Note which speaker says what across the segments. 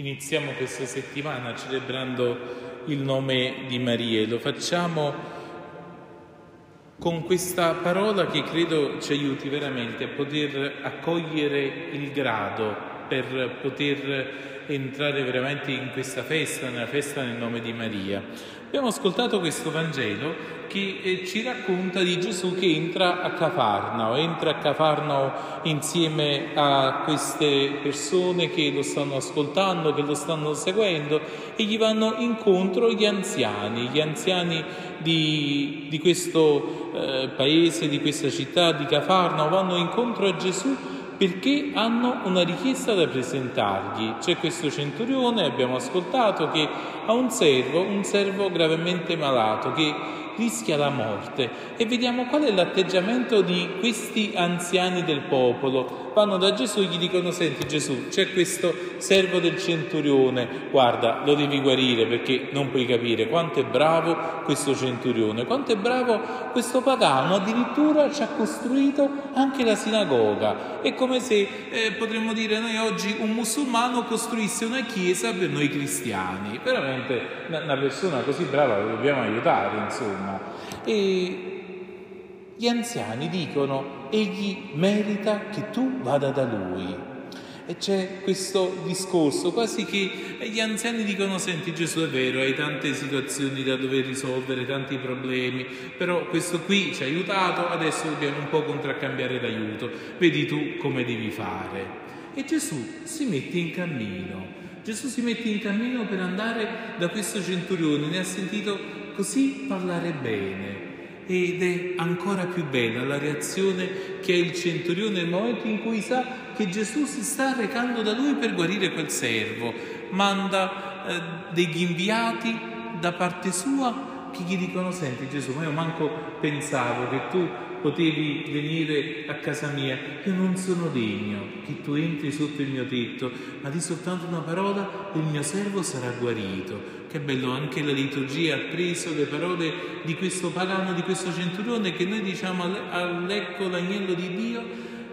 Speaker 1: Iniziamo questa settimana celebrando il nome di Maria e lo facciamo con questa parola che credo ci aiuti veramente a poter accogliere il grado per poter entrare veramente in questa festa, nella festa nel nome di Maria. Abbiamo ascoltato questo Vangelo che eh, ci racconta di Gesù che entra a Cafarnao, entra a Cafarnao insieme a queste persone che lo stanno ascoltando, che lo stanno seguendo e gli vanno incontro gli anziani, gli anziani di, di questo eh, paese, di questa città, di Cafarnao, vanno incontro a Gesù perché hanno una richiesta da presentargli. C'è questo centurione, abbiamo ascoltato, che ha un servo, un servo gravemente malato, che rischia la morte e vediamo qual è l'atteggiamento di questi anziani del popolo. Vanno da Gesù e gli dicono, senti Gesù, c'è questo servo del centurione, guarda, lo devi guarire perché non puoi capire quanto è bravo questo centurione, quanto è bravo questo pagano, addirittura ci ha costruito anche la sinagoga. È come se, eh, potremmo dire noi oggi, un musulmano costruisse una chiesa per noi cristiani. Veramente una persona così brava la dobbiamo aiutare, insomma. E gli anziani dicono, egli merita che tu vada da lui. E c'è questo discorso, quasi che gli anziani dicono, senti Gesù è vero, hai tante situazioni da dover risolvere, tanti problemi, però questo qui ci ha aiutato, adesso dobbiamo un po' contraccambiare l'aiuto, vedi tu come devi fare. E Gesù si mette in cammino. Gesù si mette in cammino per andare da questo centurione, ne ha sentito così parlare bene. Ed è ancora più bella la reazione che ha il centurione nel momento in cui sa che Gesù si sta recando da lui per guarire quel servo, manda eh, degli inviati da parte sua che gli dicono senti Gesù ma io manco pensavo che tu potevi venire a casa mia, io non sono degno che tu entri sotto il mio tetto, ma di soltanto una parola il mio servo sarà guarito. Che bello, anche la liturgia ha preso le parole di questo pagano, di questo centurione che noi diciamo all'ecco l'agnello di Dio,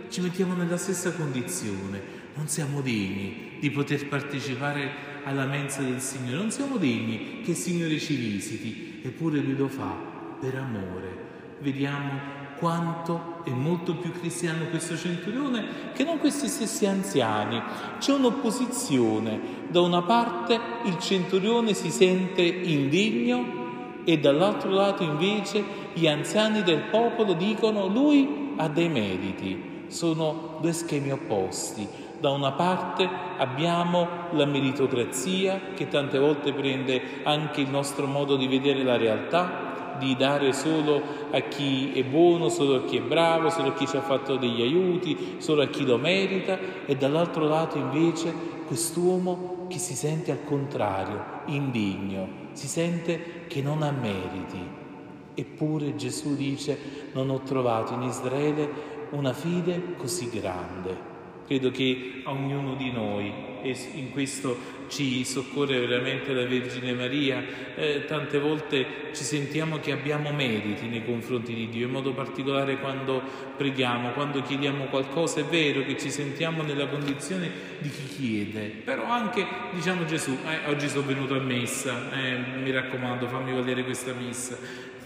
Speaker 1: ci mettiamo nella stessa condizione. Non siamo degni di poter partecipare alla mensa del Signore, non siamo degni che il Signore ci visiti, eppure Lui lo fa per amore. Vediamo quanto è molto più cristiano questo centurione che non questi stessi anziani. C'è un'opposizione. Da una parte il centurione si sente indegno e dall'altro lato invece gli anziani del popolo dicono lui ha dei meriti. Sono due schemi opposti. Da una parte abbiamo la meritocrazia che tante volte prende anche il nostro modo di vedere la realtà, di dare solo a chi è buono, solo a chi è bravo, solo a chi ci ha fatto degli aiuti, solo a chi lo merita e dall'altro lato invece quest'uomo che si sente al contrario, indigno, si sente che non ha meriti. Eppure Gesù dice non ho trovato in Israele una fide così grande. Credo che a ognuno di noi, e in questo ci soccorre veramente la Vergine Maria, eh, tante volte ci sentiamo che abbiamo meriti nei confronti di Dio, in modo particolare quando preghiamo, quando chiediamo qualcosa, è vero che ci sentiamo nella condizione di chi chiede, però anche diciamo Gesù, eh, oggi sono venuto a messa, eh, mi raccomando fammi valere questa messa,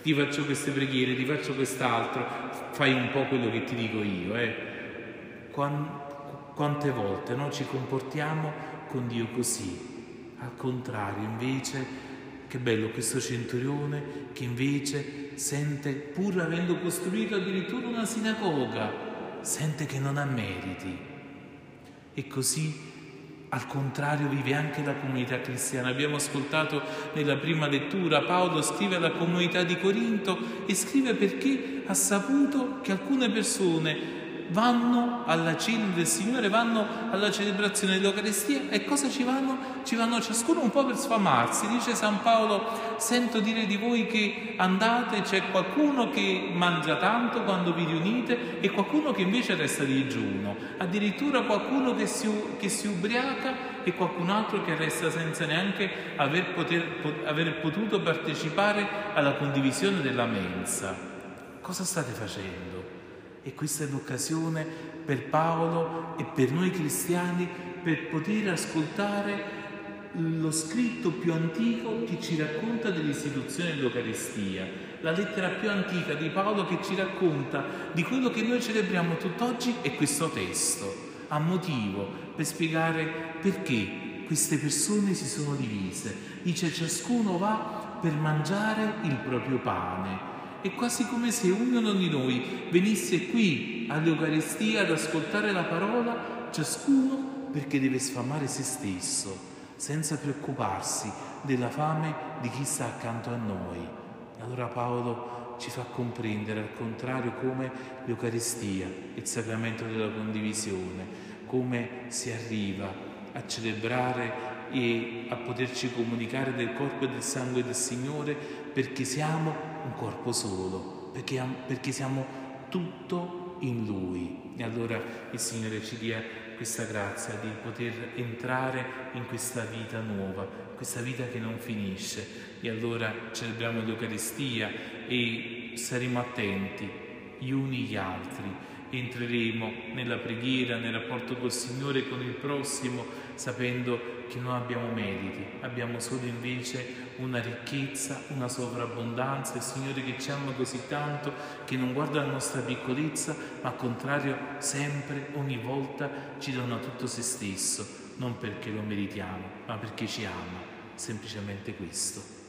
Speaker 1: ti faccio queste preghiere, ti faccio quest'altro, fai un po' quello che ti dico io. Eh. Quando, quante volte no, ci comportiamo con Dio così? Al contrario, invece, che bello questo centurione che invece sente, pur avendo costruito addirittura una sinagoga, sente che non ha meriti. E così, al contrario, vive anche la comunità cristiana. Abbiamo ascoltato nella prima lettura, Paolo scrive alla comunità di Corinto e scrive perché ha saputo che alcune persone vanno alla cena del Signore, vanno alla celebrazione dell'Eucaristia e cosa ci vanno? Ci vanno ciascuno un po' per sfamarsi. Dice San Paolo, sento dire di voi che andate, c'è qualcuno che mangia tanto quando vi riunite e qualcuno che invece resta di digiuno, addirittura qualcuno che si, che si ubriaca e qualcun altro che resta senza neanche aver, poter, aver potuto partecipare alla condivisione della mensa. Cosa state facendo? E questa è l'occasione per Paolo e per noi cristiani per poter ascoltare lo scritto più antico che ci racconta dell'istituzione dell'Eucaristia, la lettera più antica di Paolo che ci racconta di quello che noi celebriamo tutt'oggi è questo testo, a motivo per spiegare perché queste persone si sono divise. Dice ciascuno va per mangiare il proprio pane. È quasi come se ognuno di noi venisse qui all'Eucaristia ad ascoltare la parola, ciascuno perché deve sfamare se stesso senza preoccuparsi della fame di chi sta accanto a noi. Allora Paolo ci fa comprendere al contrario come l'Eucaristia, il sacramento della condivisione, come si arriva a celebrare e a poterci comunicare del corpo e del sangue del Signore perché siamo un corpo solo, perché, perché siamo tutto in Lui. E allora il Signore ci dia questa grazia di poter entrare in questa vita nuova, questa vita che non finisce. E allora celebriamo l'Eucaristia e saremo attenti gli uni gli altri. Entreremo nella preghiera, nel rapporto col Signore e con il prossimo, sapendo che non abbiamo meriti, abbiamo solo invece una ricchezza, una sovrabbondanza, il Signore che ci ama così tanto, che non guarda la nostra piccolezza, ma al contrario sempre, ogni volta ci dona tutto se stesso, non perché lo meritiamo, ma perché ci ama, semplicemente questo.